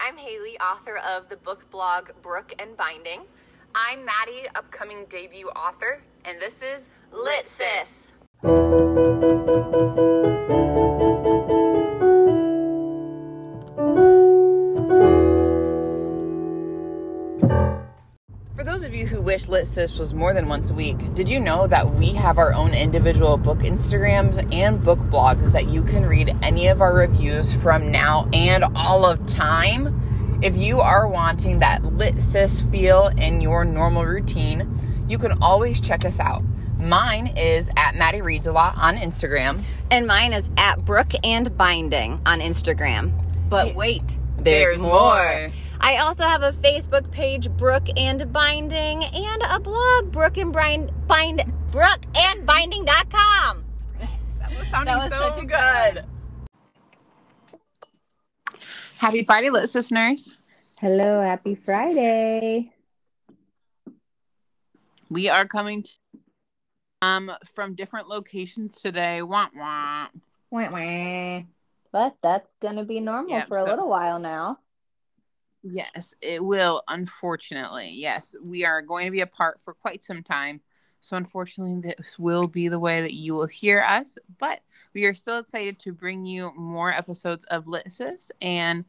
I'm Haley, author of the book blog Brook and Binding. I'm Maddy, upcoming debut author, and this is Lit Sis. Wish Lit Sis was more than once a week, did you know that we have our own individual book Instagrams and book blogs that you can read any of our reviews from now and all of time? If you are wanting that Lit Sis feel in your normal routine, you can always check us out. Mine is at Maddie Reads a Lot on Instagram. And mine is at Brook and Binding on Instagram. But wait, There's more. I also have a Facebook page, Brook and Binding, and a blog, Brook and Bind, Bind Brook and Binding.com. That was sounding That was so such a good. Happy Friday, Lit listeners. Hello, happy Friday. We are coming to, um from different locations today. Wah wah. Wah, wah. But that's going to be normal Yeah, for a so- little while now. Yes, it will. Unfortunately, yes, we are going to be apart for quite some time. So, unfortunately, this will be the way that you will hear us. But we are still excited to bring you more episodes of Litsis. And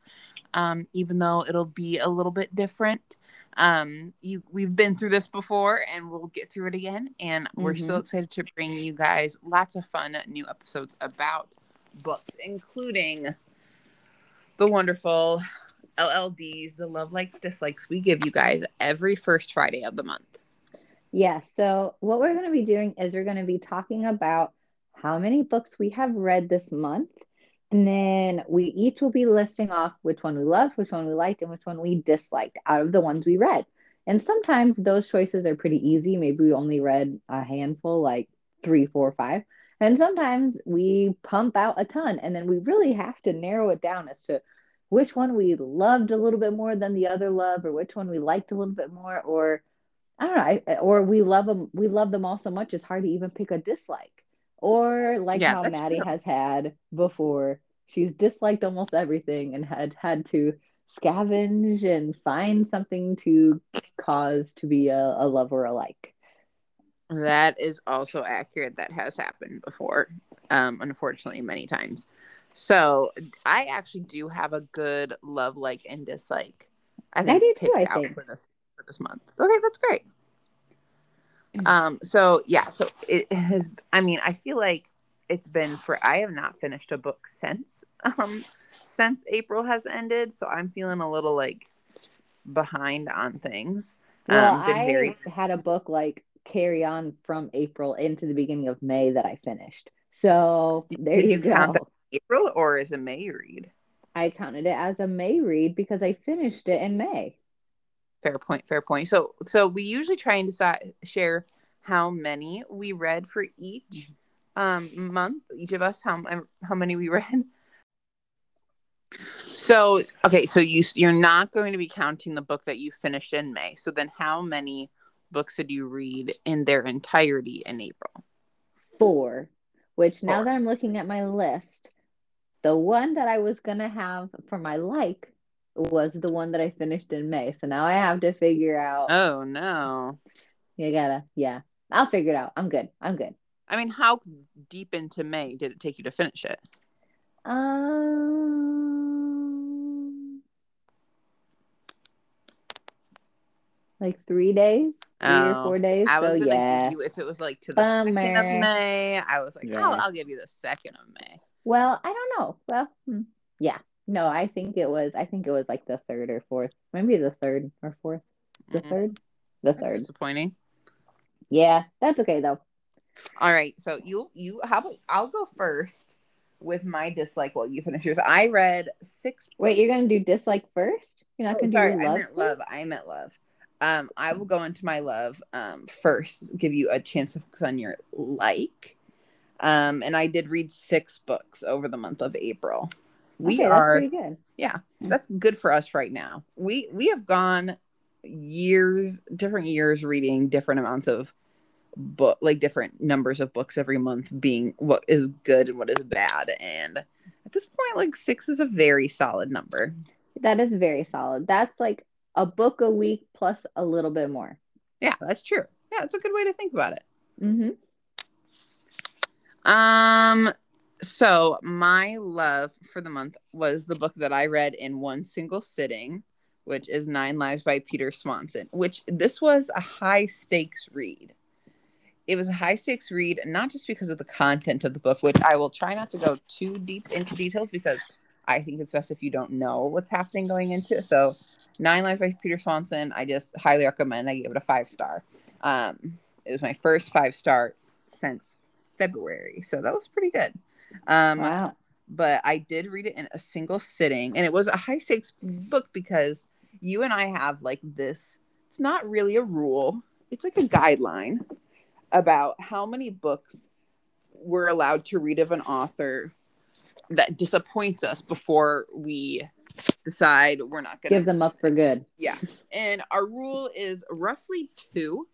um, even though it'll be a little bit different, um, you we've been through this before, and we'll get through it again. And we're still excited to bring you guys lots of fun new episodes about books, including the wonderful LLDs, the love likes dislikes we give you guys every first Friday of the month. Yeah, so what we're going to be doing is we're going to be talking about how many books we have read this month. And then we each will be listing off which one we loved, which one we liked, and which one we disliked out of the ones we read. And sometimes those choices are pretty easy. Maybe we only read a handful, like three, four, five. And sometimes we pump out a ton, and then we really have to narrow it down as to which one we loved a little bit more than the other love, or which one we liked a little bit more, or I don't know, I, or we love them, we love them all so much it's hard to even pick a dislike. Or like Yeah, how Maddy true. has had before, she's disliked almost everything and had had to scavenge and find something to cause to be a, a love or a like. That is also accurate. That has happened before, um, unfortunately, many times. So I actually do have a good love, like, and dislike. I do too, I out think. for this for this month. Okay, that's great. Um. So yeah. So it has. I mean, I feel like it's been for. I have not finished a book since um since April has ended. So I'm feeling a little like behind on things. Well, um, been I very had a book like carry on from April into the beginning of May that I finished. So there you go. April or is a May read? I counted it as a May read because I finished it in May. Fair point. Fair point. So, so we usually try and decide share how many we read for each um month. Each of us how how many we read. So okay, so you you're not going to be counting the book that you finished in May. So then, how many books did you read in their entirety in April? Four, which now Four. that I'm looking at my list, the one that I was going to have for my like was the one that I finished in May. So now I have to figure out. Oh no! You gotta, yeah. I'll figure it out. I'm good. I'm good. I mean, how deep into May did it take you to finish it? Um, like three days, three or four days. I was so gonna yeah. give you if it was like to the second of May. I was like, Yeah. I'll, I'll give you the second of May. Well, I don't know. Well, hmm, yeah. No, I think it was. I think it was like the third or fourth, maybe the third or fourth. The Mhm. third, the That's third. disappointing. Yeah, that's okay though. All right, so you you how about I'll go first with my dislike while you finish yours. I read six. Wait, you're gonna do dislike first? You're not Oh, gonna sorry, do I love? meant love. first? I meant love. Um, I will go into my love um first. Give you a chance to focus on your like. Um, and I did read six books over the month of April. We okay, are That's pretty good. yeah that's good for us right now we we have gone years different years reading different amounts of book like different numbers of books every month being what is good and what is bad and at this point like six is a very solid number That is very solid. That's like a book a week plus a little bit more. Yeah, that's true. Yeah, that's a good way to think about it. Mm-hmm. Um, so my love for the month was the book that I read in one single sitting, which is Nine Lives by Peter Swanson, which this was a high stakes read. It was a high stakes read, not just because of the content of the book, which I will try not to go too deep into details because I think it's best if you don't know what's happening going into it. So, Nine Lives by Peter Swanson, I just highly recommend. I gave it a five star. Um, it was my first five star since February, so that was pretty good. Um, Wow. but I did read it in a single sitting, and it was a high stakes book because you and I have like this. It's not really a rule; it's like a guideline about how many books we're allowed to read of an author that disappoints us before we decide we're not going to Give them up for good. yeah. And our rule is roughly two.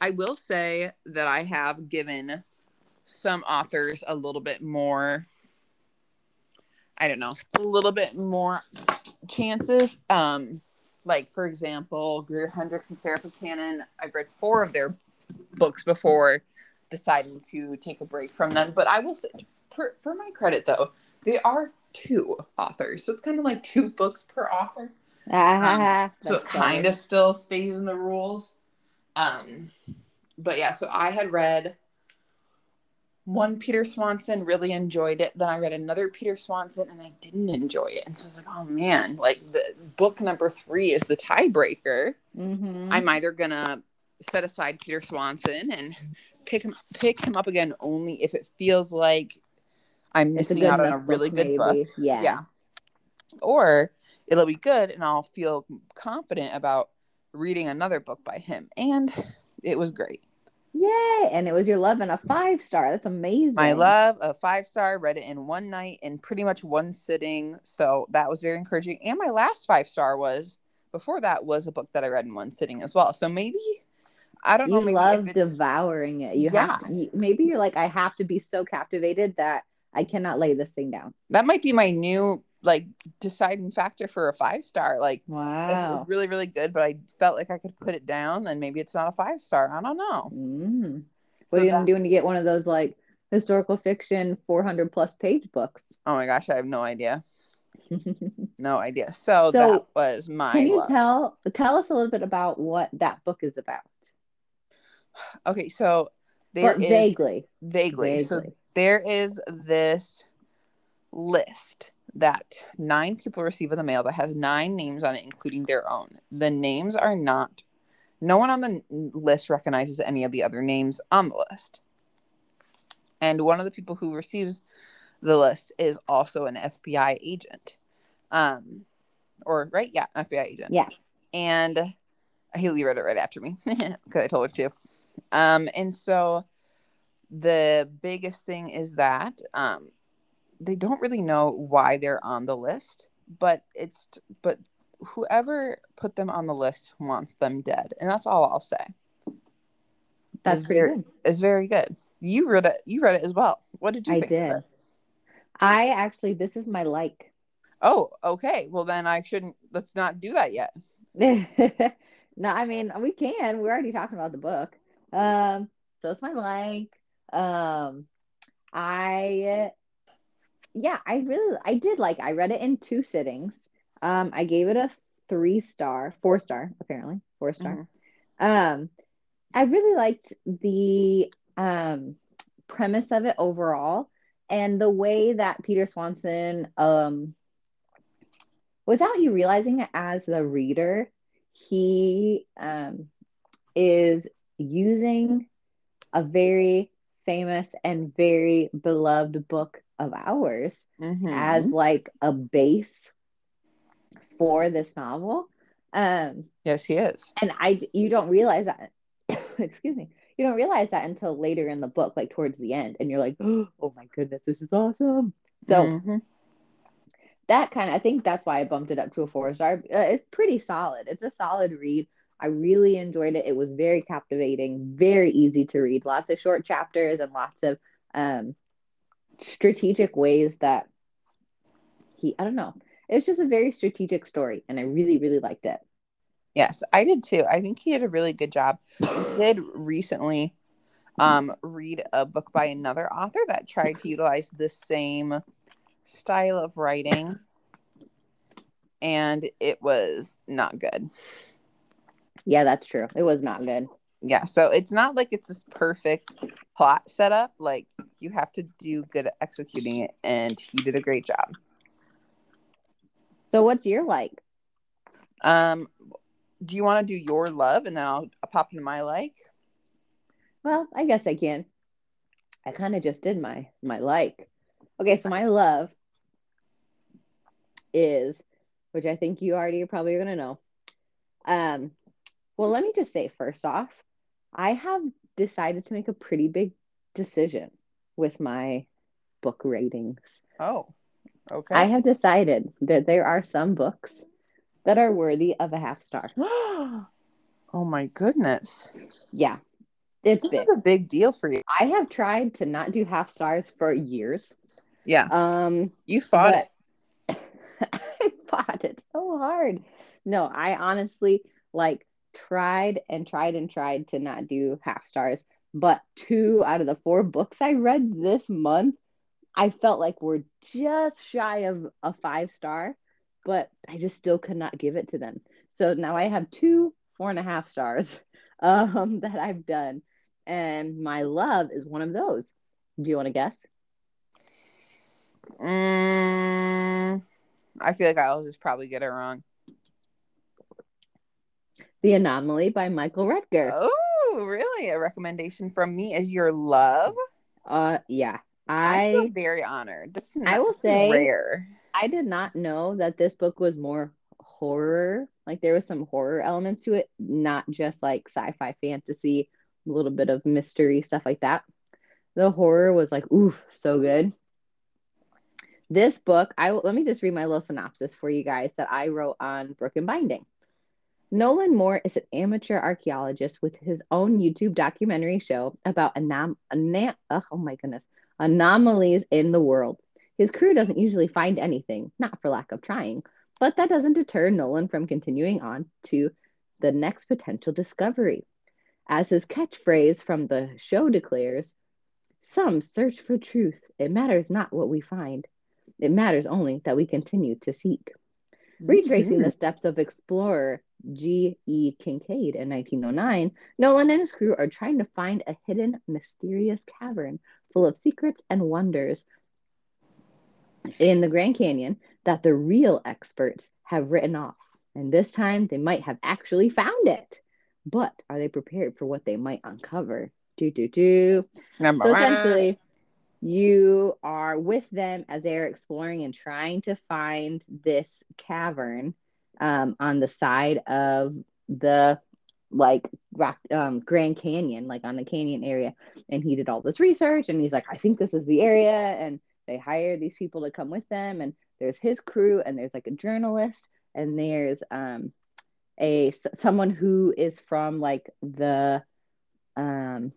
I will say that I have given some authors a little bit more, I don't know, a little bit more chances. Um, like, for example, Greer Hendricks and Sarah Pekkanen, I've read four of their books before deciding to take a break from them. But I will say, for, for my credit though, they are two authors. So it's kind of like two books per author Ah, so it kind of still stays in the rules um but yeah so i had read one peter swanson really enjoyed it then i read another peter swanson and i didn't enjoy it and so i was like oh man like the book number three is the tiebreaker Mhm. i'm either gonna set aside peter swanson and pick him pick him up again only if it feels like i'm missing out on a really book, good book. Yeah. yeah. Or it'll be good and I'll feel confident about reading another book by him. And it was great. Yay. And it was your love and a five star. That's amazing. My love, a five star, read it in one night in pretty much one sitting. So that was very encouraging. And my last five star was before that was a book that I read in one sitting as well. So maybe I don't know. You love if it's, devouring it. You have to, you- maybe you're like, I have to be so captivated that I cannot lay this thing down. that might be my new like deciding factor for a five star. Like if it Wow. was really, really good, but I felt like I could put it down, then maybe it's not a five star. I don't know. Mm. What So are you that- gonna do when you get one of those like historical fiction 400 plus page books? Oh my gosh, I have no idea. No idea. So, So, that was my Can you love. tell tell us a little bit about what that book is about? okay, so there is vaguely. vaguely. So there is this list that nine people receive in the mail that has nine names on it, including their own. The names are not. No one on the list recognizes any of the other names on the list. And one of the people who receives the list is also an FBI agent. Um, or right, yeah, FBI agent. Yeah. And Haley read it right after me because I told her to. Um, and so the biggest thing is that um, they don't really know why they're on the list, but it's but whoever put them on the list wants them dead, and that's all I'll say. That's It's pretty very- good. It's very good. You read it. You read it as well. What did you? I did. I actually this is my like. Oh, okay. Well, then I shouldn't. Let's not do that yet. no, I mean we can. We're already talking about the book. Um, so it's my like. Um, I yeah, I really I did like. I read it in two sittings. Um, I gave it a three star, four star apparently, four star. Mhm. Um, I really liked the um premise of it overall and the way that Peter Swanson um without you realizing it as the reader, he um is using a very famous and very beloved book of ours Mhm. as like a base for this novel. Um yes, he is. and I you don't realize that excuse me you don't realize that until later in the book like towards the end and you're like oh my goodness this is awesome so Mhm. that kind of I think that's why I bumped it up to a four star uh, it's pretty solid it's a solid read I really enjoyed it it was very captivating very easy to read lots of short chapters and lots of um strategic ways that he I don't know it was just a very strategic story, and I really, really liked it. Yes, I did too. I think he did a really good job. I did recently um, read a book by another author that tried to utilize the same style of writing, and it was not good. Yeah, that's true. It was not good. Yeah, so it's not like it's this perfect plot setup. Like you have to do good at executing it, and he did a great job. So, what's your like? Um, do you want to do your love, and then I'll, I'll pop into my like? Well, I guess I can. I kind of just did my my like. Okay, so my love is, which I think you already probably are gonna know. Um, well, let me just say first off, I have decided to make a pretty big decision with my book ratings. Oh, okay. I have decided that there are some books that are worthy of a half star. oh my goodness. Yeah. It's This big. is a big deal for you. I have tried to not do half stars for years. Yeah, Um you fought it. I fought it so hard. No, I honestly like tried and tried and tried to not do half stars. But two out of the four books I read this month, I felt like were just shy of a five star, but I just still could not give it to them. So now I have two four and a half stars um, that I've done. And my love is one of those. Do you want to guess? Mm, I feel like I'll just probably get it wrong. The Anomaly by Michael Rutger. Oh, really? A recommendation from me as your love? Uh, yeah. I feel very honored. This is I will say- rare. I did not know that this book was more horror. Like there was some horror elements to it, not just like sci-fi fantasy, a little bit of mystery stuff like that. The horror was like, oof, so good. This book, I let me just read my little synopsis for you guys that I wrote on Brook and Binding. Nolan Moore is an amateur archaeologist with his own YouTube documentary show about anom- ana- oh, oh my goodness anomalies in the world. His crew doesn't usually find anything, not for lack of trying, but that doesn't deter Nolan from continuing on to the next potential discovery. As his catchphrase from the show declares, some search for truth. It matters not what we find. It matters only that we continue to seek. Mm-hmm. Retracing the steps of explorer G. E. Kincaid in 1909, Nolan and his crew are trying to find a hidden, mysterious cavern full of secrets and wonders in the Grand Canyon that the real experts have written off. And this time they might have actually found it. But are they prepared for what they might uncover? Do, do, do. Number So essentially, you are with them as they're exploring and trying to find this cavern um, on the side of the like rock um, Grand Canyon, like on the canyon area. And he did all this research, and he's like, I think this is the area. And they hire these people to come with them, and there's his crew, and there's like a journalist, and there's um a someone who is from like the um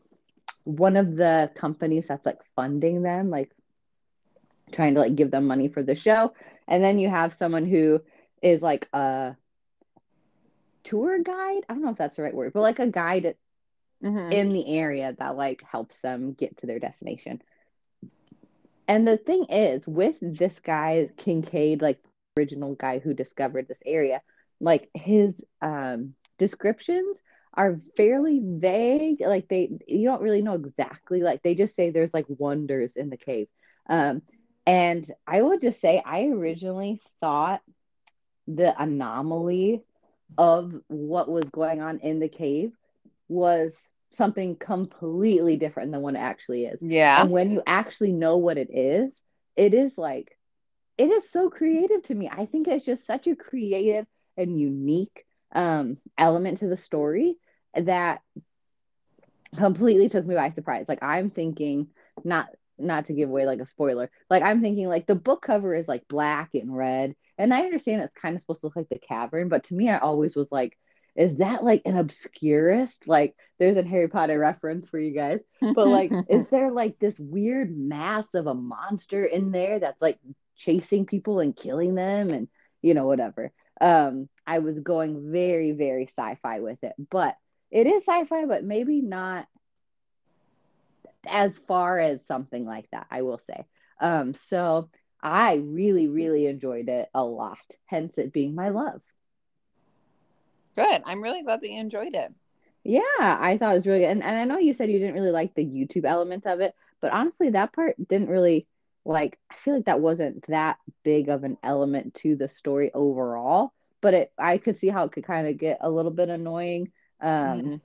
one of the companies that's like funding them like trying to like give them money for the show and then you have someone who is like a tour guide i don't know if that's the right word but like a guide Mhm. in the area that like helps them get to their destination. And the thing is, with this guy Kincaid, like original guy who discovered this area, like his um descriptions are fairly vague. Like they you don't really know exactly. Like they just say there's like wonders in the cave. Um and I will just say I originally thought the anomaly of what was going on in the cave was something completely different than what it actually is. yeah. And when you actually know what it is, it is like, it is so creative to me. I think it's just such a creative and unique um, element to the story that completely took me by surprise. Like I'm thinking, not not to give away like a spoiler, like I'm thinking like the book cover is like black and red, and I understand it's kind of supposed to look like the cavern, but to me, I always was like, is that like an obscurist? Like there's a Harry Potter reference for you guys, but like, is there like this weird mass of a monster in there that's like chasing people and killing them? And you know, whatever. Um, I was going very, very sci-fi with it, but it is sci-fi, but maybe not as far as something like that, I will say. Um, so I really, really enjoyed it a lot, hence it being my love. Good. I'm really glad that you enjoyed it. Yeah, I thought it was really good. And, and I know you said you didn't really like the YouTube element of it, but honestly, that part didn't really like, I feel like that wasn't that big of an element to the story overall. But it, I could see how it could kind of get a little bit annoying. Um, mm-hmm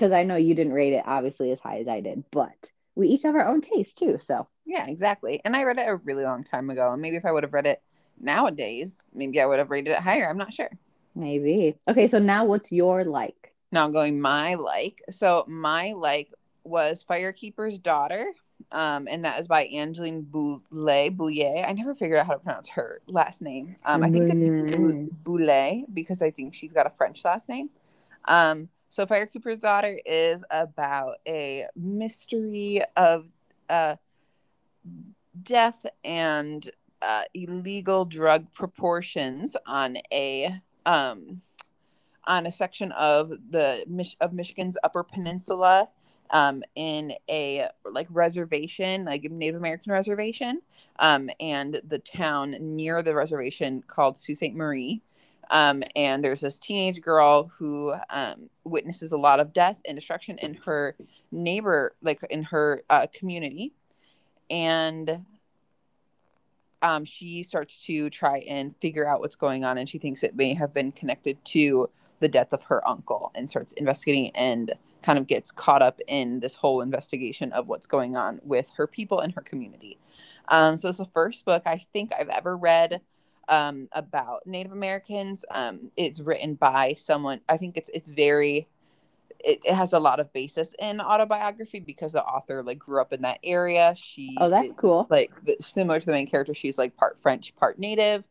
because I know you didn't rate it obviously as high as I did, but we each have our own taste too. So yeah, exactly. And I read it a really long time ago, and maybe if I would have read it nowadays, maybe I would have rated it higher. I'm not sure. Maybe. Okay, so now what's your like? Now I'm going my like. So my like was Firekeeper's Daughter. Um, and that is by Angeline Boulet. Boulet. I never figured out how to pronounce her last name. Um, I think it's Boulet because I think she's got a French last name. Um, so, Firekeeper's Daughter is about a mystery of uh, death and uh, illegal drug proportions on a um, on a section of the of Michigan's Upper Peninsula um, in a like reservation, like Native American reservation, um, and the town near the reservation called Sault Ste. Marie. Um, and there's this teenage girl who um, witnesses a lot of death and destruction in her neighbor, like in her uh, community. And um, she starts to try and figure out what's going on. And she thinks it may have been connected to the death of her uncle and starts investigating and kind of gets caught up in this whole investigation of what's going on with her people and her community. Um, so it's the first book I think I've ever read um, about Native Americans. Um, it's written by someone. I think it's it's very. It, it, has a lot of basis in autobiography because the author like grew up in that area. She oh, that's cool. Like similar to the main character, she's like part French, part Native,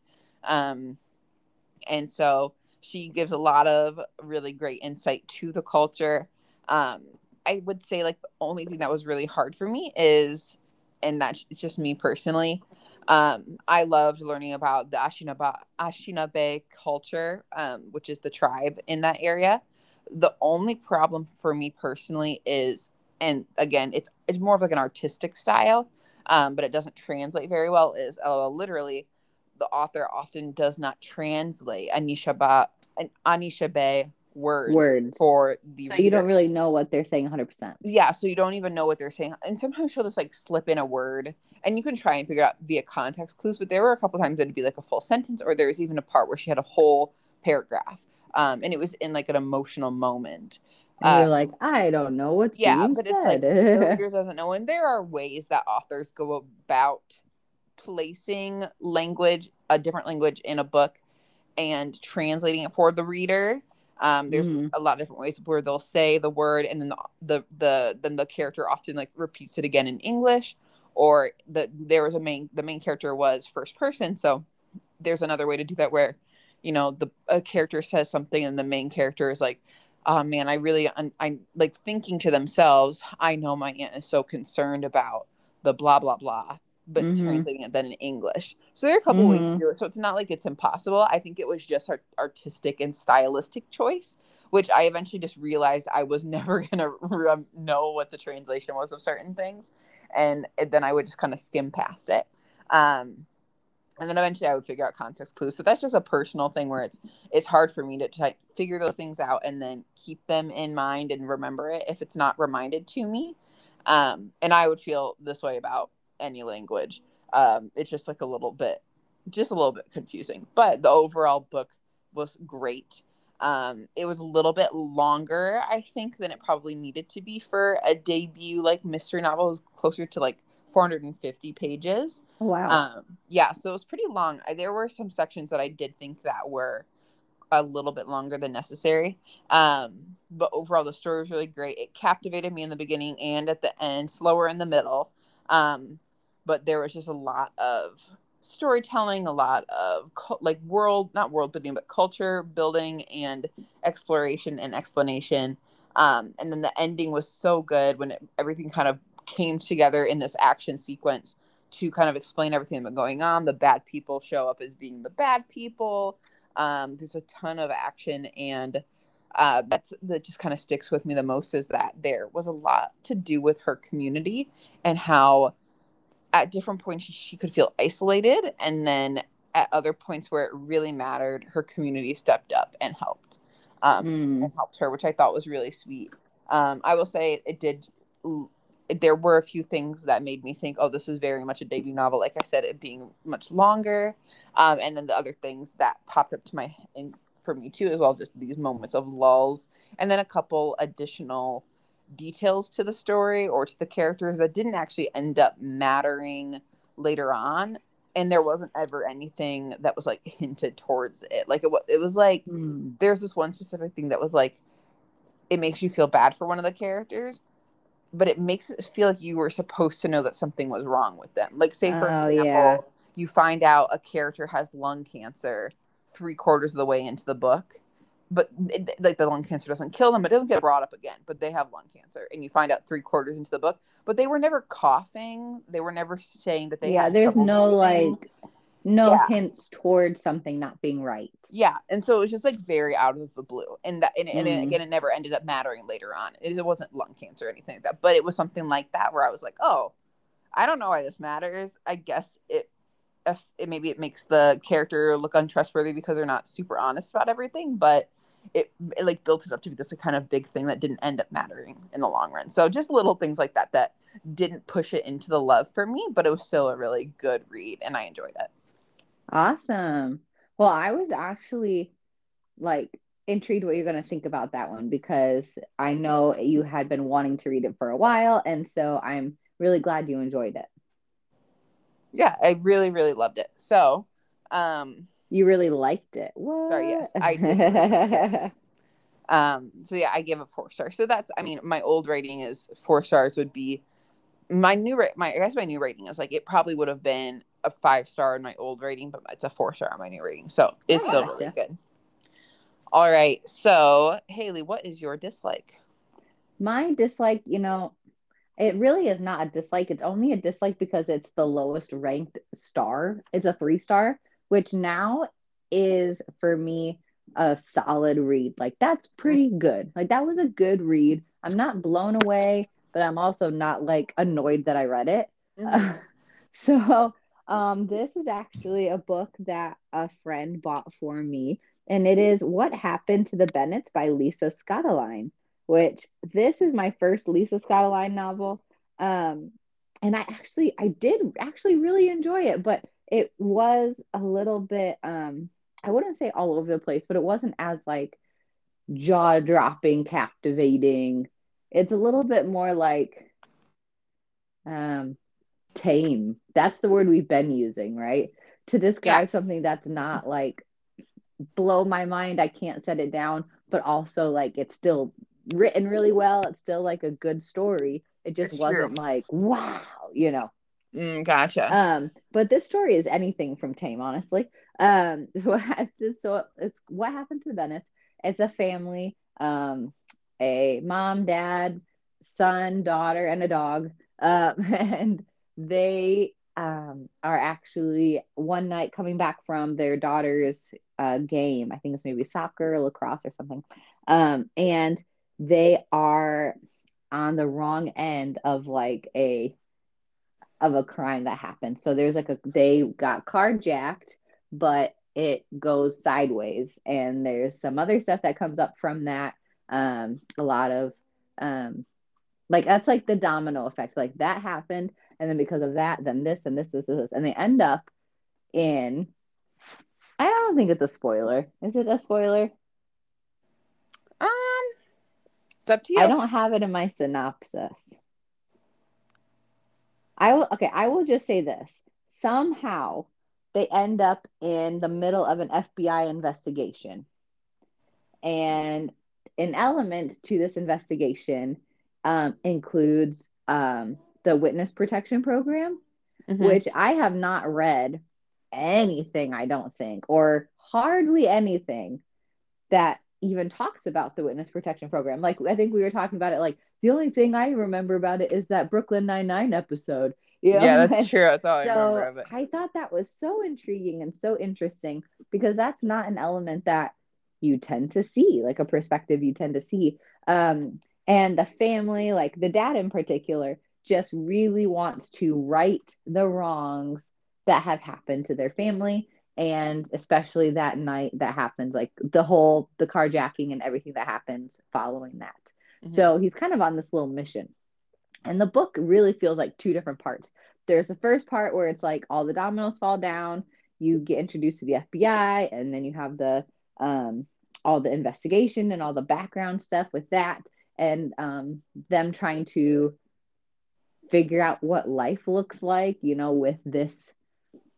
um, and so she gives a lot of really great insight to the culture. Um, I would say like the only thing that was really hard for me is, and that's just me personally, um, I loved learning about the Anishinaabe, Anishinaabe culture, um, which is the tribe in that area. The only problem for me personally is, and again, it's it's more of like an artistic style, um, but it doesn't translate very well. Is literally, the author often does not translate Anishinaabe, Anishinaabe words, words. for the so reader. you don't really know what they're saying 100% yeah so you don't even know what they're saying and sometimes she'll just like slip in a word and you can try and figure out via context clues but there were a couple times that it'd be like a full sentence or there was even a part where she had a whole paragraph um, and it was in like an emotional moment and uh, you're like i don't know what's yeah but said. it's like the reader doesn't know and there are ways that authors go about placing language a different language in a book and translating it for the reader um, there's mm-hmm. a lot of different ways where they'll say the word and then the, the the then the character often like repeats it again in english or the there was a main the main character was first person so there's another way to do that where you know the a character says something and the main character is like oh man i really i'm, I'm like thinking to themselves i know my aunt is so concerned about the blah blah blah but mm-hmm. translating it then in english so there are a couple mm-hmm. ways to mm-hmm. do it so it's not like it's impossible i think it was just our artistic and stylistic choice which I eventually just realized I was never gonna um, know what the translation was of certain things, and then I would just kind of skim past it. Um, and then eventually I would figure out context clues. So that's just a personal thing where it's it's hard for me to try, figure those things out and then keep them in mind and remember it if it's not reminded to me. Um, and I would feel this way about any language. Um, it's just like a little bit, just a little bit confusing. But the overall book was great. Um, it was a little bit longer, I think, than it probably needed to be for a debut like mystery novel. It was closer to like 450 pages. Wow. Um, yeah, so it was pretty long. There were some sections that I did think that were a little bit longer than necessary. Um, but overall, the story was really great. It captivated me in the beginning and at the end, slower in the middle. Um, but there was just a lot of storytelling, a lot of like world, not world building, but culture building and exploration and explanation. Um, and then the ending was so good when it, everything kind of came together in this action sequence to kind of explain everything that that's going on. The bad people show up as being the bad people. Um, there's a ton of action, and uh, that's that just kind of sticks with me the most is that there was a lot to do with her community and how at different points she, could feel isolated, and then at other points where it really mattered, her community stepped up and helped um, Mm. and helped her, which I thought was really sweet. Um, I will say it, it did. There were a few things that made me think, "Oh, this is very much a debut novel." Like I said, it being much longer, um, and then the other things that popped up to my in, for me too, as well, just these moments of lulls, and then a couple additional details to the story or to the characters that didn't actually end up mattering later on. And there wasn't ever anything that was like hinted towards it. Like it was, it was like Mm. there's this one specific thing that was like it makes you feel bad for one of the characters but it makes it feel like you were supposed to know that something was wrong with them like say for Oh, example yeah. you find out a character has lung cancer three quarters of the way into the book but it, like the lung cancer doesn't kill them it doesn't get brought up again but they have lung cancer and you find out three quarters into the book but they were never coughing they were never saying that they yeah, there's no breathing. like no Yeah. hints towards something not being right. Yeah, and so it was just like very out of the blue, and that and, and it- Mm. again, it never ended up mattering later on. It, it wasn't lung cancer or anything like that, but it was something like that where I was like, oh, I don't know why this matters. I guess it, if it maybe it makes the character look untrustworthy because they're not super honest about everything, but it, it like built it up to be this kind of big thing that didn't end up mattering in the long run. So just little things like that that didn't push it into the love for me, but it was still a really good read, and I enjoyed it. Awesome. Well, I was actually like intrigued what you're going to think about that one because I know you had been wanting to read it for a while. And so I'm really glad you enjoyed it. Yeah, I really really loved it. So. um You really liked it. What? Sorry, yes, I did. Um, so yeah, I give it four stars. So that's, I mean, my old rating is four stars would be my new rate. My I guess my new rating is like it probably would have been a five star in my old rating, but it's a four star on my new rating. So it's still really Gotcha. good. All right, so Haley, what is your dislike? My dislike, you know, it really is not a dislike. It's only a dislike because it's the lowest ranked star. It's a three star, which now is for me a solid read. Like that's pretty good. Like that was a good read. I'm not blown away, but I'm also not like annoyed that I read it. Mm-hmm. so um this is actually a book that a friend bought for me and it is what happened to the bennetts by lisa scottoline which this is my first lisa scottoline novel um and i actually i did actually really enjoy it but it was a little bit um i wouldn't say all over the place but it wasn't as like jaw-dropping captivating. It's a little bit more like um tame. That's the word we've been using right? To describe something that's not like blow my mind i can't set it down but also like it's still written really well. It's still like a good story. It just It's wasn't true. like wow you know Mm, gotcha. um but this story is anything from tame honestly. Um so it's- what happened to the bennetts it's a family um a mom dad son daughter and a dog. Um and they um are actually one night coming back from their daughter's uh game. I think it's maybe soccer lacrosse or something. Um and they are on the wrong end of like a of a crime that happened. So there's like a they got carjacked, but it goes sideways, and there's some other stuff that comes up from that. Um, a lot of um, like that's like the domino effect. Like that happened, and then because of that, then this and this, this, this, this. and they end up in. I don't think it's a spoiler. Is it a spoiler? um, it's up to you. I don't have it in my synopsis. I will okay, I will just say this. Somehow they end up in the middle of an FBI investigation. And an element to this investigation um, includes um, the witness protection program, Mhm. which I have not read anything, I don't think, or hardly anything that even talks about the witness protection program. Like I think we were talking about it like the only thing I remember about it is that Brooklyn Nine-Nine episode You know? Yeah, that's true. That's all I remember of it. I thought that was so intriguing and so interesting because that's not an element that you tend to see, like a perspective you tend to see. Um, and the family, like the dad in particular, just really wants to right the wrongs that have happened to their family and especially that night that happens like the whole the carjacking and everything that happens following that Mhm. so he's kind of on this little mission. And the book really feels like two different parts. There's the first part where it's like all the dominoes fall down you get introduced to the fbi and then you have the um all the investigation and all the background stuff with that and um them trying to figure out what life looks like you know with this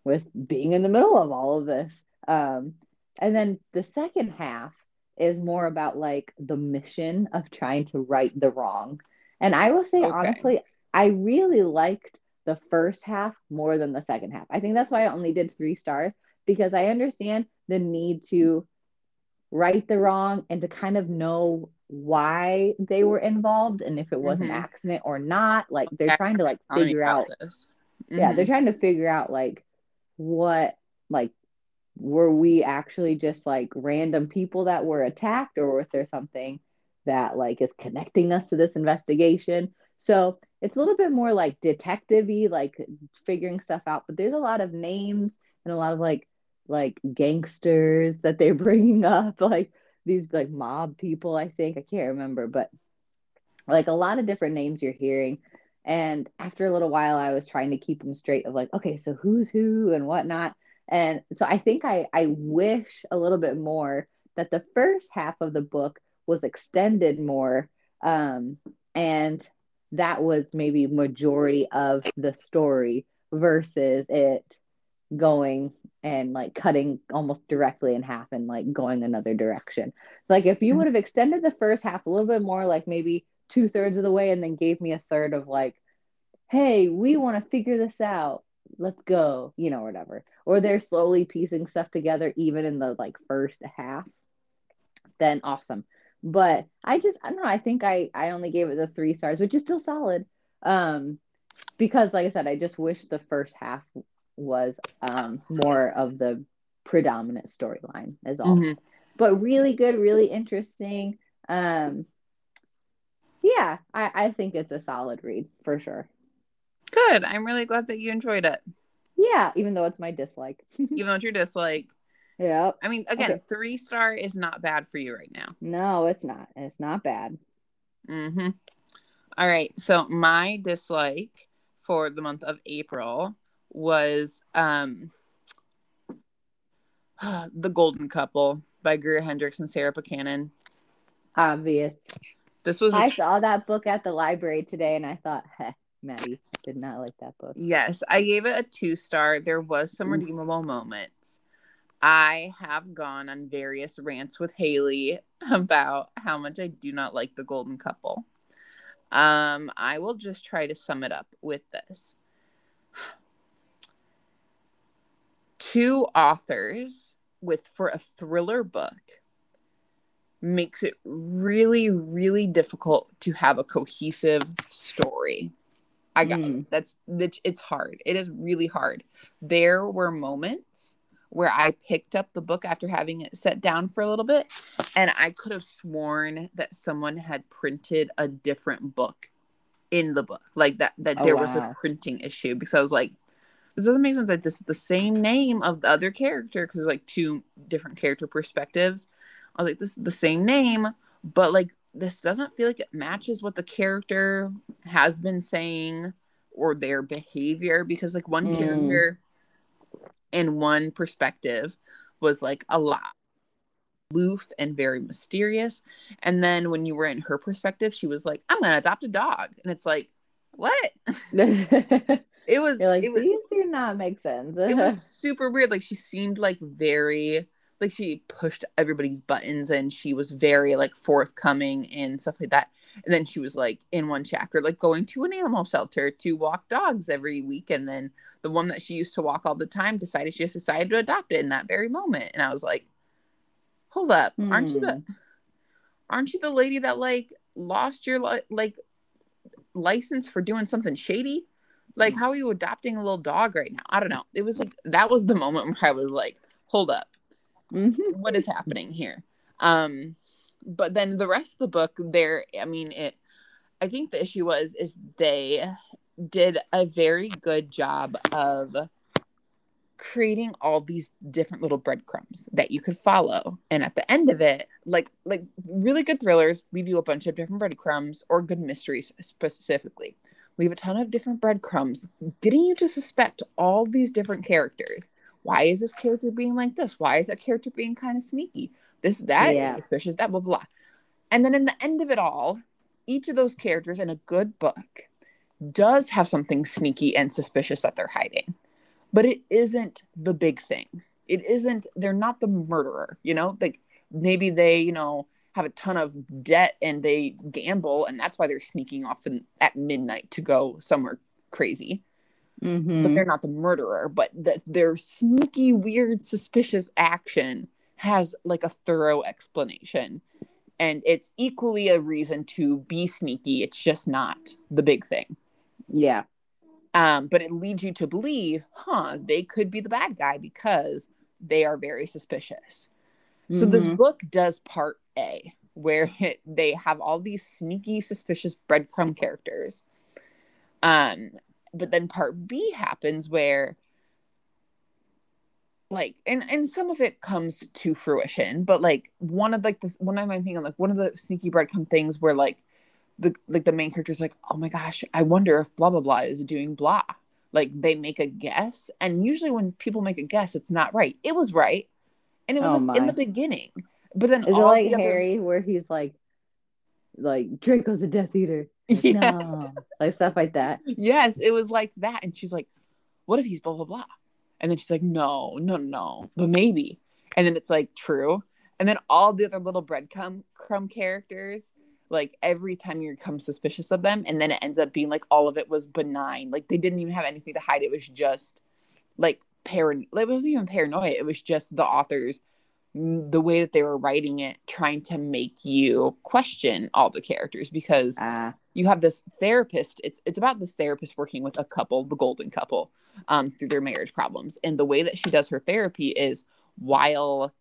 with being in the middle of all of this. Um and then the second half is more about like the mission of trying to right the wrong and i will say Okay. honestly i really liked the first half more than the second half i think that's why i only did three stars because i understand the need to right the wrong and to kind of know why they were involved and if it was Mhm. an accident or not like they're trying to like figure out this. yeah they're trying to figure out like what like were we actually just like random people that were attacked or was there something that like is connecting us to this investigation? So it's a little bit more like detective-y like figuring stuff out but there's a lot of names and a lot of like like gangsters that they're bringing up like these like mob people i think. I can't remember but like a lot of different names you're hearing. And after a little while i was trying to keep them straight of like okay so who's who and whatnot and so i think i i wish a little bit more that the first half of the book was extended more um and that was maybe majority of the story versus it going and like cutting almost directly in half and like going another direction. Like if you would have extended the first half a little bit more like maybe two thirds of the way and then gave me a third of like hey we want to figure this out let's go you know whatever. Or they're slowly piecing stuff together even in the like first half then awesome. But i just i don't know i think i i only gave it the three stars which is still solid. Um because like i said i just wish the first half was um more of the predominant storyline as all. Mhm. but really good really interesting. Um yeah i i think it's a solid read for sure Good. I'm really glad that you enjoyed it. yeah even though it's my dislike Even though it's your dislike. Yeah. I mean, again, Okay. three star is not bad for you right now. no it's not it's not bad Mm-hmm. All right. So my dislike for the month of April was um The Golden Couple by Greer Hendricks and Sarah Pekkanen. obvious This was i saw that book at the library today and i thought heh maddy did not like that book Yes, I gave it a two star. There was some Oof. redeemable moments. I have gone on various rants with Haley about how much I do not like the golden couple. Um, I will just try to sum it up with this. Two authors with for a thriller book makes it really, really difficult to have a cohesive story. I got Mm. that's that's it's hard. It is really hard. There were moments where I picked up the book after having it set down for a little bit, and I could have sworn that someone had printed a different book in the book, like that that Oh, there was a printing issue because I was like, this doesn't make sense. Like this is the same name of the other character because there's like two different character perspectives. I was like, this is the same name, but like this doesn't feel like it matches what the character has been saying or their behavior because like one Mm. character in one perspective was like a lot aloof and very mysterious and then when you were in her perspective she was like i'm gonna adopt a dog and it's like what You're it was like, it was these do not make sense. it was super weird. Like she seemed like very like she pushed everybody's buttons and she was very like forthcoming and stuff like that. And then she was like in one chapter, like going to an animal shelter to walk dogs every week. And then the one that she used to walk all the time decided she just decided to adopt it in that very moment. And I was like, hold up, aren't you the hmm. aren't you the lady that like lost your li- like license for doing something shady? Like, how are you adopting a little dog right now? I don't know. It was like that was the moment where I was like, hold up, Mhm. what is happening here? Um, but then the rest of the book, there, I mean, it. I think the issue was is they did a very good job of creating all these different little breadcrumbs that you could follow and at the end of it like like really good thrillers leave you a bunch of different breadcrumbs or good mysteries specifically leave a ton of different breadcrumbs getting you to suspect all these different characters why is this character being like this? Why is that character being kind of sneaky? This that is Yeah. suspicious that blah blah blah. And then in the end of it all each of those characters in a good book does have something sneaky and suspicious that they're hiding. But it isn't the big thing. It isn't they're not the murderer you know? Like maybe they you know have a ton of debt and they gamble and that's why they're sneaking off in, at midnight to go somewhere crazy Mhm. but they're not the murderer but that their sneaky weird suspicious action has like a thorough explanation and it's equally a reason to be sneaky it's just not the big thing yeah. um, but it leads you to believe, huh, they could be the bad guy because they are very suspicious. So this Mhm. book does part A, where it, they have all these sneaky, suspicious breadcrumb characters. Um, but then part B happens where like and and some of it comes to fruition but like one of like this one of my thinking like one of the sneaky breadcrumb things where like the like the main character's like oh my gosh i wonder if blah blah blah is doing blah. Like they make a guess and usually when people make a guess it's not right. It was right and it was Oh like, in the beginning but then Is it like the other- Harry where he's like, like Draco's a Death Eater? yeah. No, like stuff like that. yes it was like that. And she's like what if he's blah blah blah? And then she's like no no no but maybe. And then it's like true. And then all the other little breadcrumb crumb characters like every time you become suspicious of them and then it ends up being like all of it was benign. Like they didn't even have anything to hide. It was just like paran it wasn't even paranoia. It was just the authors the way that they were writing it trying to make you question all the characters because Ah, you have this therapist it's it's about this therapist working with a couple the golden couple um through their marriage problems. And the way that she does her therapy is while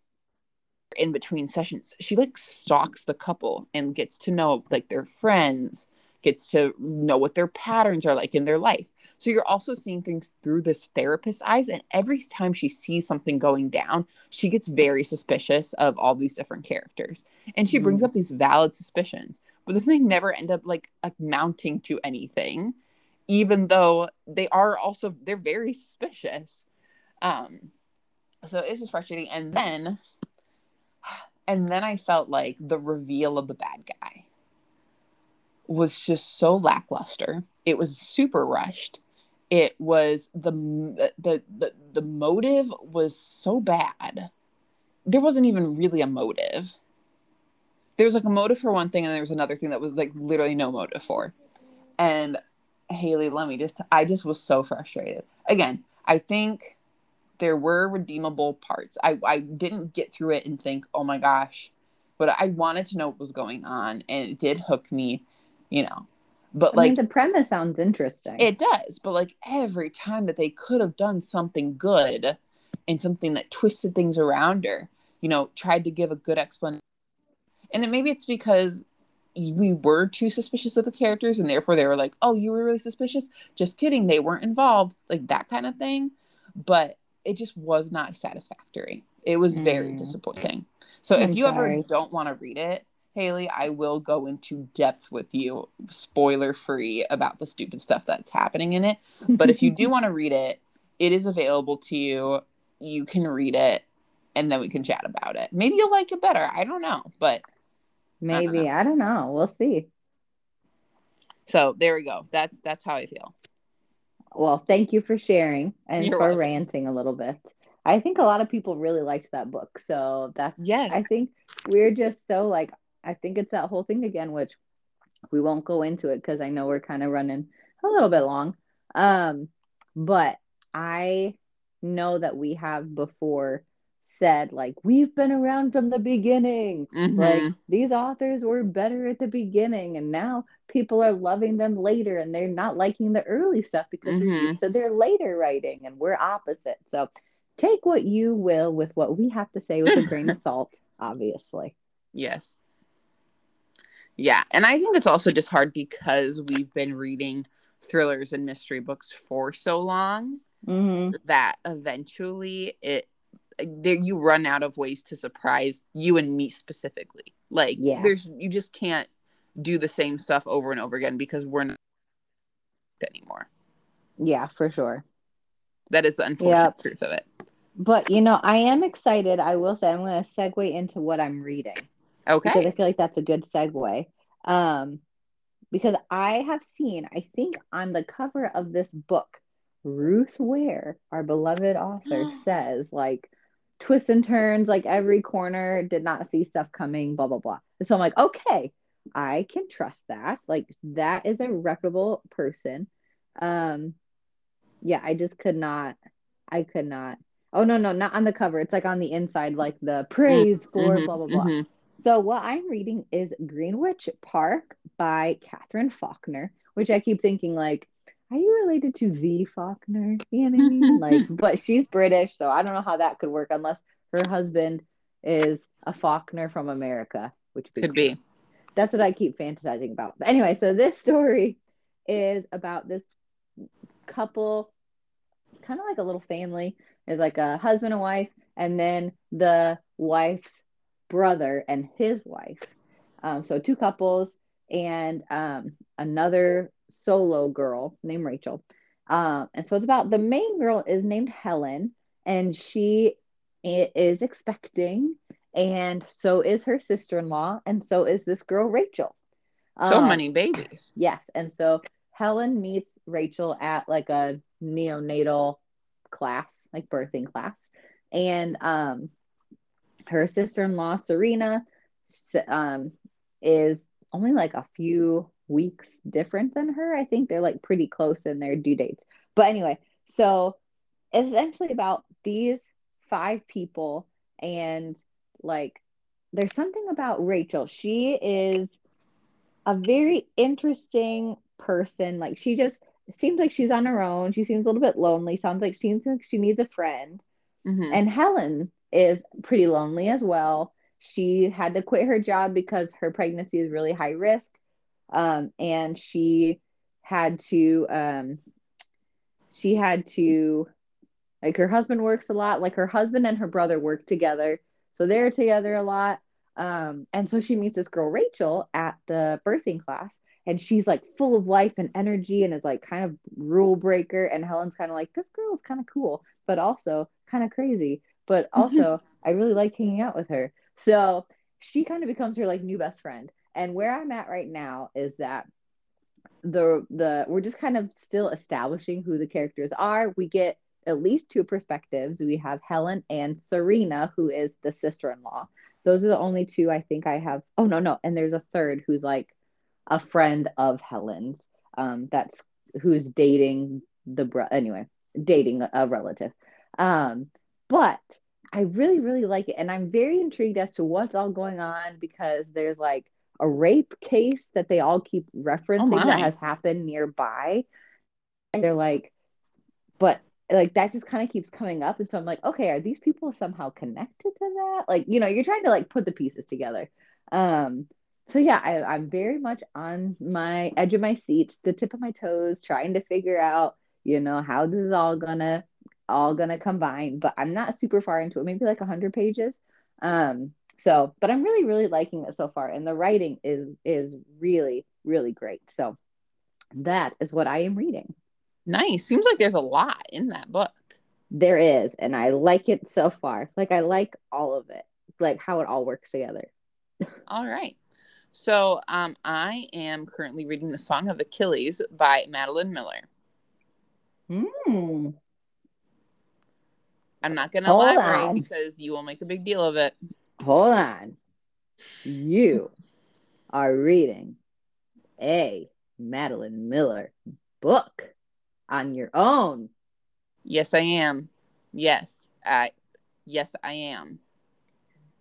in between sessions she like stalks the couple and gets to know like their friends gets to know what their patterns are like in their life. So you're also seeing things through this therapist's eyes and every time she sees something going down she gets very suspicious of all these different characters. And she brings Mm. up these valid suspicions but then they never end up like amounting to anything even though they are also they're very suspicious. Um so it's just frustrating. And then and then i felt like the reveal of the bad guy was just so lackluster. It was super rushed. It was the the the, the motive was so bad. There wasn't even really a motive. There was like a motive for one thing and there was another thing that was like literally no motive for. And haley let me just i just was so frustrated. Again i think there were redeemable parts. I i didn't get through it and think oh my gosh but i wanted to know what was going on and it did hook me you know but I like mean, the premise sounds interesting. it does, but like every time that they could have done something good and something that twisted things around her, you know, tried to give a good explanation. And it, maybe it's because we were too suspicious of the characters and therefore they were like, oh, you were really suspicious? Just kidding. They weren't involved, like that kind of thing. But it just was not satisfactory. It was very Mm. disappointing. So I'm if you ever don't want to read it, Haley, I will go into depth with you, spoiler free, about the stupid stuff that's happening in it. But if you do want to read it, it is available to you. You can read it and then we can chat about it. Maybe you'll like it better. I don't know. But Maybe I don't know. We'll see. so there we go. That's that's how I feel. Well, thank you for sharing and You're for welcome. ranting a little bit. I think a lot of people really liked that book. So that's Yes. I think we're just so like I think it's that whole thing again, which we won't go into it because I know we're kind of running a little bit long. Um, but I know that we have before said like we've been around from the beginning Mhm. like these authors were better at the beginning and now people are loving them later and they're not liking the early stuff because so they're used to their later writing and we're opposite so take what you will with what we have to say with a grain of salt obviously Yes. Yeah, and I think it's also just hard because we've been reading thrillers and mystery books for so long mm-hmm. that eventually it there you run out of ways to surprise you and me specifically. Like Yeah. there's you just can't do the same stuff over and over again because we're not anymore. yeah for sure That is the unfortunate Yep. truth of it. but you know i am excited i will say i'm going to segue into what i'm reading because Okay. I feel like that's a good segue. Um, because I have seen, I think on the cover of this book, Ruth Ware, our beloved author, says like twists and turns, like every corner, did not see stuff coming, blah, blah, blah. And so I'm like, okay, I can trust that. Like that is a reputable person. Um, yeah, I just could not, I could not. Oh no, no, not on the cover. It's like on the inside, like the praise for Mhm, blah blah blah. mhm. So what I'm reading is Greenwich Park by Katherine Faulkner, which I keep thinking like, are you related to the Faulkner? You know what I mean? like, but she's British, so I don't know how that could work unless her husband is a Faulkner from America, which Could be. That's what I keep fantasizing about. But anyway, so this story is about this couple, kind of like a little family. Is like a husband and wife, and then the wife's brother and his wife. Um, so two couples and um, another solo girl named Rachel. Um, and so it's about the main girl is named Helen, and she is expecting, and so is her sister in law, and so is this girl Rachel. So Um, many babies. Yes. And so Helen meets Rachel at like a neonatal class, like birthing class. And um her sister-in-law Serena um is only like a few weeks different than her. I think they're like pretty close in their due dates. But anyway, so it's essentially about these five people and like there's something about Rachel. She is a very interesting person. Like she just seems like she's on her own. She seems a little bit lonely. Sounds like she seems like she needs a friend. Mhm. And Helen is pretty lonely as well. She had to quit her job because her pregnancy is really high risk. Um, and she had to um she had to like her husband works a lot, like her husband and her brother work together. So they're together a lot. Um, and so she meets this girl, Rachel, at the birthing class, and she's like full of life and energy and is like kind of rule breaker. And Helen's kind of like, this girl is kind of cool, but also kind of crazy. But also, I really like hanging out with her. So she kind of becomes her like new best friend. And where I'm at right now is that the the we're just kind of still establishing who the characters are. We get at least two perspectives. We have Helen and Serena, who is the sister-in-law. Those are the only two I think I have. Oh no, no, and there's a third who's like a friend of Helen's. Um, that's who's dating the bro. Anyway, dating a relative. Um, but I really, really like it, and I'm very intrigued as to what's all going on because there's like a rape case that they all keep referencing my. that has happened nearby. And they're like, but like that just kind of keeps coming up, and so I'm like, okay, are these people somehow connected to that? Like, you know, you're trying to like put the pieces together. Um, so yeah, I, I'm very much on my edge of my seat, the tip of my toes, trying to figure out, you know, how this is all gonna all gonna combine. But I'm not super far into it, maybe like hundred pages. Um, so, but I'm really, really liking it so far, and the writing is is really, really great. So that is what I am reading. Nice. Seems like there's a lot in that book. There is, and I like it so far. Like I like all of it, like how it all works together. All right. So um, I am currently reading The Song of Achilles by Madeline Miller. Mm. I'm not going to elaborate on. because you will make a big deal of it. Hold on. You are reading a Madeline Miller book on your own. Yes, I am. Yes. I. Yes, I am.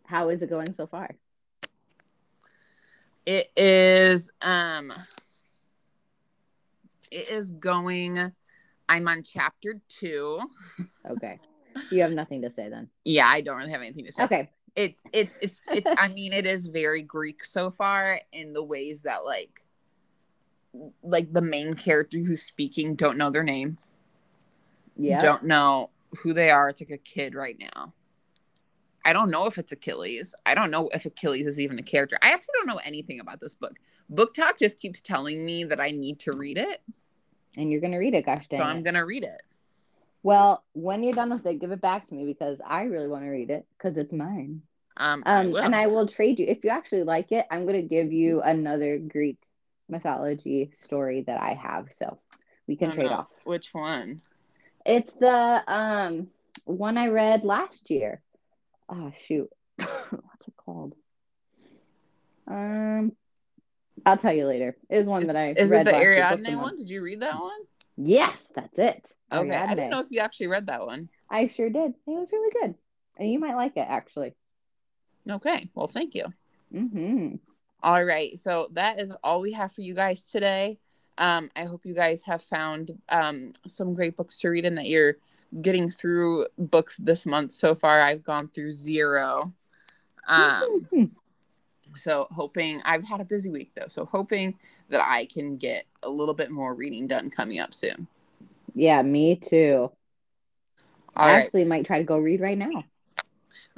How is it going so far? It is um it is going I'm on chapter 2. Okay. You have nothing to say then. Yeah, I don't really have anything to say. Okay. It's it's it's it's I mean it is very Greek so far in the ways that like like the main character who's speaking don't know their name. Yeah. Don't know who they are. It's like a kid right now. I don't know if it's Achilles. I don't know if Achilles is even a character. I actually don't know anything about this book. BookTok just keeps telling me that I need to read it. And you're gonna read it, gosh dang. So I'm gonna read it. Well, when you're done with it, give it back to me because I really want to read it because it's mine. Um, Um, will. and I will trade you if you actually like it. I'm gonna give you another Greek mythology story that I have, so we can trade no. off. Which one? It's the um one I read last year. Oh shoot, what's it called? Um, I'll tell you later. It was one Is, that I is it read the year, book Ariadne one? Did you read that one? Yes, that's it. Okay, I didn't know if you actually read that one. I sure did. It was really good, and you might like it actually. Okay, well, thank you. hmm All right, so that is all we have for you guys today. Um, I hope you guys have found um, some great books to read and that you're getting through books this month. So far, I've gone through zero. Um, so hoping I've had a busy week though, so hoping that I can get a little bit more reading done coming up soon. yeah, me too. All I right. actually might try to go read right now.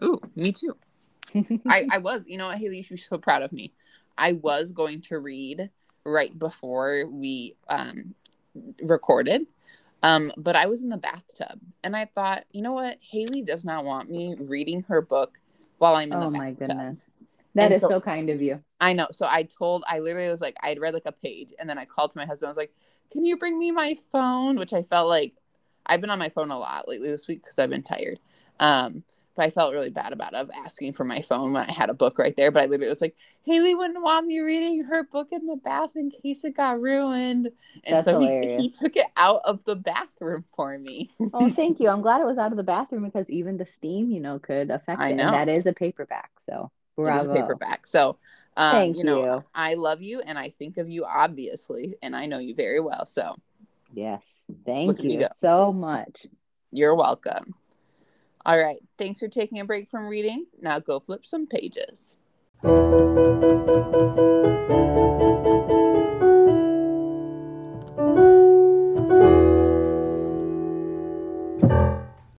Ooh, me too. I, I was, you know what, Haley, you should be so proud of me. I was going to read right before we um, recorded, um, but I was in the bathtub and I thought, you know what, Haley does not want me reading her book while I'm in oh the my bathtub. goodness. That And is so- so kind of you. I know. So I told, I literally was like, I'd read like a page and then I called to my husband. I was like, can you bring me my phone? Which I felt like I've been on my phone a lot lately this week because I've been tired. Um, but I felt really bad about of asking for my phone when I had a book right there. But I literally was like, Haley wouldn't want me reading her book in the bath in case it got ruined. And That's so he, he took it out of the bathroom for me. Oh, thank you. I'm glad it was out of the bathroom because even the steam, you know, could affect I it. know. And that is a paperback. So bravo. paperback. So, um, Thank you know, you. I love you and I think of you obviously, and I know you very well. So Yes. Thank me you so much. You're welcome. All right. Thanks for taking a break from reading. Now go flip some pages.